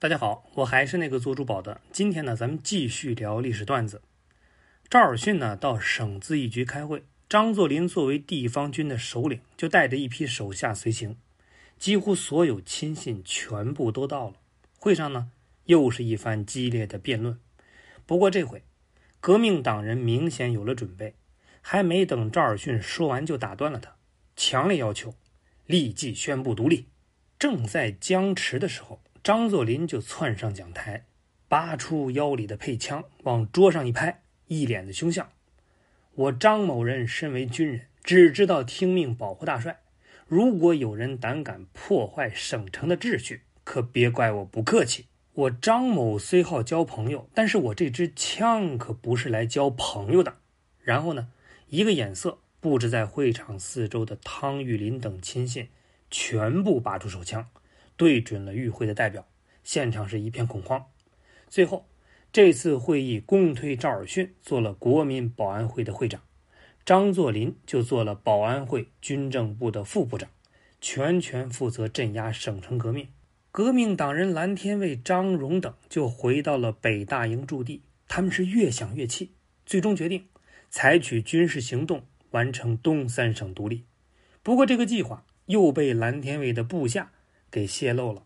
大家好，我还是那个做珠宝的。今天呢，咱们继续聊历史段子。赵尔巽呢到省咨议局开会，张作霖作为地方军的首领，就带着一批手下随行，几乎所有亲信全部都到了。会上呢，又是一番激烈的辩论。不过这回，革命党人明显有了准备，还没等赵尔巽说完，就打断了他，强烈要求立即宣布独立。正在僵持的时候。张作霖就窜上讲台，拔出腰里的配枪，往桌上一拍，一脸的凶相。我张某人身为军人，只知道听命保护大帅。如果有人胆敢破坏省城的秩序，可别怪我不客气。我张某虽好交朋友，但是我这支枪可不是来交朋友的。然后呢，一个眼色，布置在会场四周的汤玉麟等亲信，全部拔出手枪。对准了与会的代表，现场是一片恐慌。最后，这次会议共推赵尔巽做了国民保安会的会长，张作霖就做了保安会军政部的副部长，全权负责镇压省城革命。革命党人蓝天卫、张荣等就回到了北大营驻地，他们是越想越气，最终决定采取军事行动完成东三省独立。不过，这个计划又被蓝天卫的部下。给泄露了，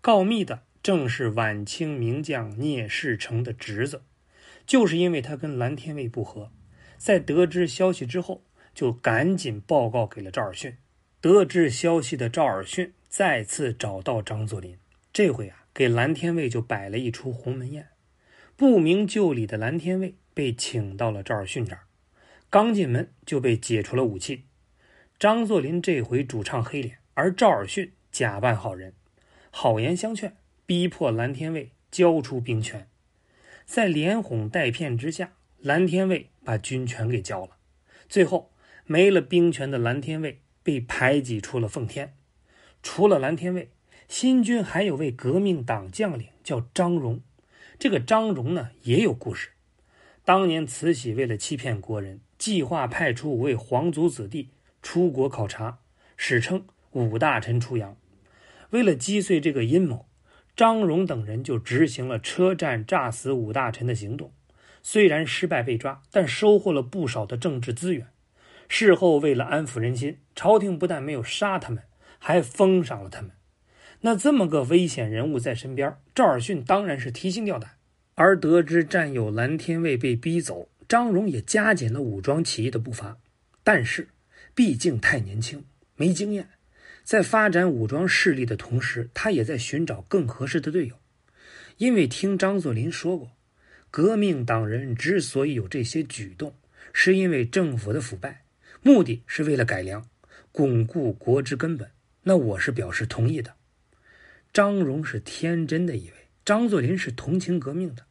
告密的正是晚清名将聂士成的侄子，就是因为他跟蓝天卫不和，在得知消息之后，就赶紧报告给了赵尔巽。得知消息的赵尔巽再次找到张作霖，这回啊，给蓝天卫就摆了一出鸿门宴。不明就里的蓝天卫被请到了赵尔巽这儿，刚进门就被解除了武器。张作霖这回主唱黑脸，而赵尔巽。假扮好人，好言相劝，逼迫蓝天卫交出兵权。在连哄带骗之下，蓝天卫把军权给交了。最后，没了兵权的蓝天卫被排挤出了奉天。除了蓝天卫，新军还有位革命党将领叫张荣。这个张荣呢，也有故事。当年慈禧为了欺骗国人，计划派出五位皇族子弟出国考察，史称五大臣出洋。为了击碎这个阴谋，张荣等人就执行了车站炸死五大臣的行动。虽然失败被抓，但收获了不少的政治资源。事后为了安抚人心，朝廷不但没有杀他们，还封赏了他们。那这么个危险人物在身边，赵尔巽当然是提心吊胆。而得知战友蓝天卫被逼走，张荣也加紧了武装起义的步伐。但是，毕竟太年轻，没经验。在发展武装势力的同时，他也在寻找更合适的队友。因为听张作霖说过，革命党人之所以有这些举动，是因为政府的腐败，目的是为了改良、巩固国之根本。那我是表示同意的。张荣是天真的以为张作霖是同情革命的，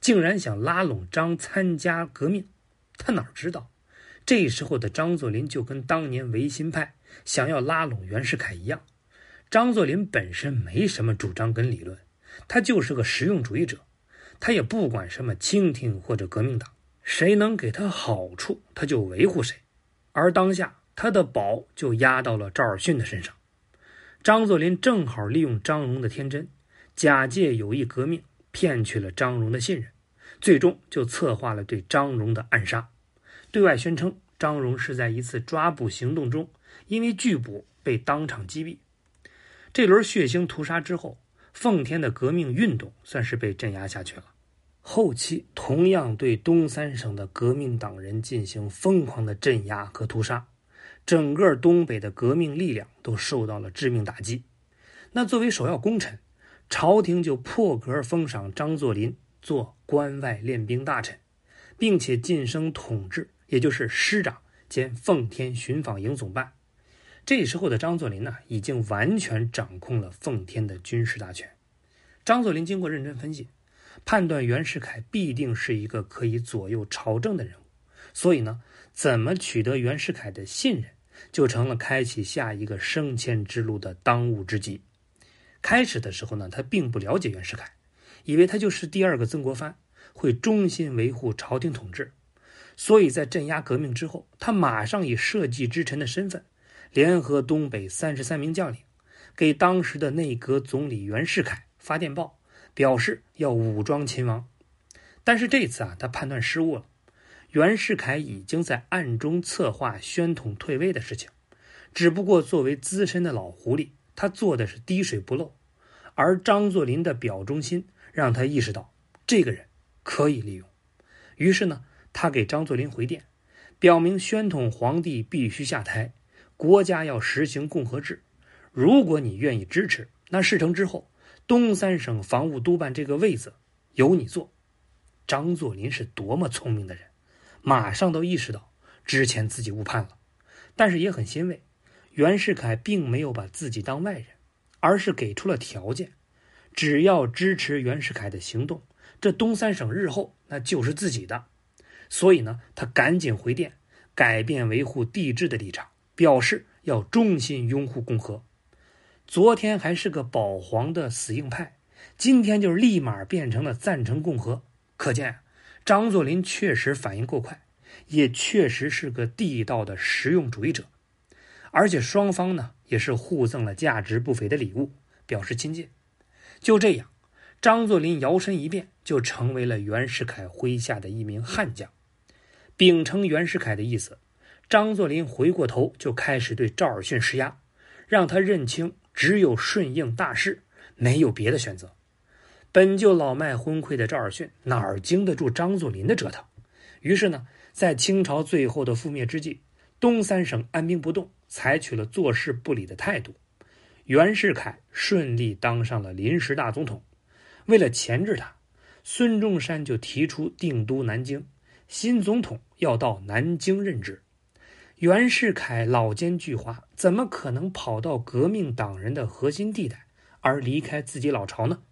竟然想拉拢张参加革命。他哪知道，这时候的张作霖就跟当年维新派。想要拉拢袁世凯一样，张作霖本身没什么主张跟理论，他就是个实用主义者，他也不管什么清廷或者革命党，谁能给他好处，他就维护谁。而当下他的宝就压到了赵尔巽的身上，张作霖正好利用张荣的天真，假借有意革命，骗取了张荣的信任，最终就策划了对张荣的暗杀，对外宣称张荣是在一次抓捕行动中。因为拒捕被当场击毙，这轮血腥屠杀之后，奉天的革命运动算是被镇压下去了。后期同样对东三省的革命党人进行疯狂的镇压和屠杀，整个东北的革命力量都受到了致命打击。那作为首要功臣，朝廷就破格封赏张作霖做关外练兵大臣，并且晋升统制，也就是师长兼奉天巡防营总办。这时候的张作霖呢，已经完全掌控了奉天的军事大权。张作霖经过认真分析，判断袁世凯必定是一个可以左右朝政的人物，所以呢，怎么取得袁世凯的信任，就成了开启下一个升迁之路的当务之急。开始的时候呢，他并不了解袁世凯，以为他就是第二个曾国藩，会忠心维护朝廷统治。所以在镇压革命之后，他马上以社稷之臣的身份。联合东北三十三名将领，给当时的内阁总理袁世凯发电报，表示要武装秦王。但是这次啊，他判断失误了。袁世凯已经在暗中策划宣统退位的事情，只不过作为资深的老狐狸，他做的是滴水不漏。而张作霖的表忠心让他意识到这个人可以利用，于是呢，他给张作霖回电，表明宣统皇帝必须下台，国家要实行共和制。如果你愿意支持，那事成之后，东三省防务督办这个位子由你做。张作霖是多么聪明的人，马上都意识到之前自己误判了，但是也很欣慰，袁世凯并没有把自己当外人。而是给出了条件，只要支持袁世凯的行动，这东三省日后那就是自己的。所以呢，他赶紧回电，改变维护帝制的立场，表示要衷心拥护共和。昨天还是个保皇的死硬派，今天就立马变成了赞成共和。可见张作霖确实反应够快，也确实是个地道的实用主义者。而且双方呢也是互赠了价值不菲的礼物，表示亲近。就这样，张作霖摇身一变，就成为了袁世凯麾下的一名悍将。秉承袁世凯的意思，张作霖回过头就开始对赵尔巽施压，让他认清只有顺应大势，没有别的选择。本就老迈昏聩的赵尔巽哪儿经得住张作霖的折腾？于是呢，在清朝最后的覆灭之际，东三省按兵不动。采取了坐视不理的态度，袁世凯顺利当上了临时大总统。为了钳制他，孙中山就提出定都南京，新总统要到南京任职。袁世凯老奸巨猾，怎么可能跑到革命党人的核心地带而离开自己老巢呢？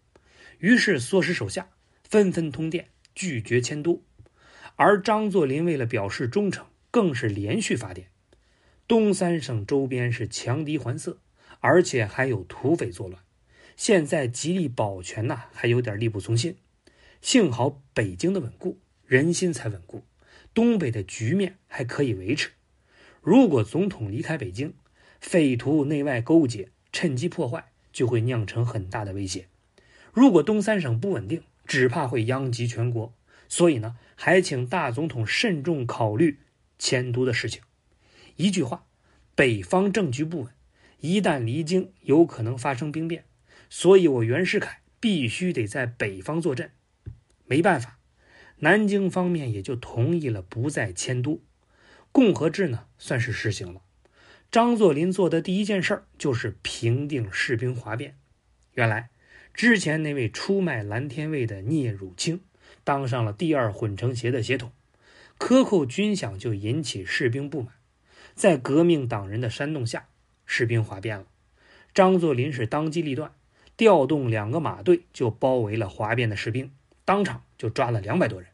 于是唆使手下纷纷通电拒绝迁都，而张作霖为了表示忠诚，更是连续发电。东三省周边是强敌环伺，而且还有土匪作乱，现在极力保全呐，还有点力不从心。幸好北京的稳固，人心才稳固，东北的局面还可以维持。如果总统离开北京，匪徒内外勾结，趁机破坏，就会酿成很大的威胁。如果东三省不稳定，只怕会殃及全国。所以呢，还请大总统慎重考虑迁都的事情。一句话，北方政局不稳，一旦离京，有可能发生兵变，所以我袁世凯必须得在北方坐镇。没办法，南京方面也就同意了不再迁都，共和制呢算是实行了。张作霖做的第一件事儿就是平定士兵哗变。原来，之前那位出卖蓝天卫的聂汝清，当上了第二混成协的协统，克扣军饷就引起士兵不满。在革命党人的煽动下，士兵哗变了。张作霖是当机立断，调动两个马队就包围了哗变的士兵，当场就抓了两百多人。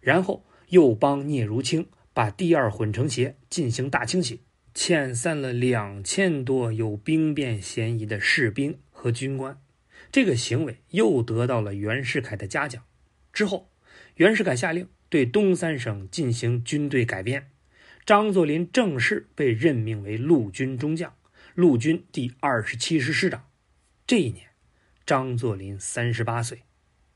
然后又帮聂如清把第二混成协进行大清洗，遣散了两千多有兵变嫌疑的士兵和军官。这个行为又得到了袁世凯的嘉奖。之后，袁世凯下令对东三省进行军队改编。张作霖正式被任命为陆军中将，陆军第二十七师师长。这一年，张作霖三十八岁。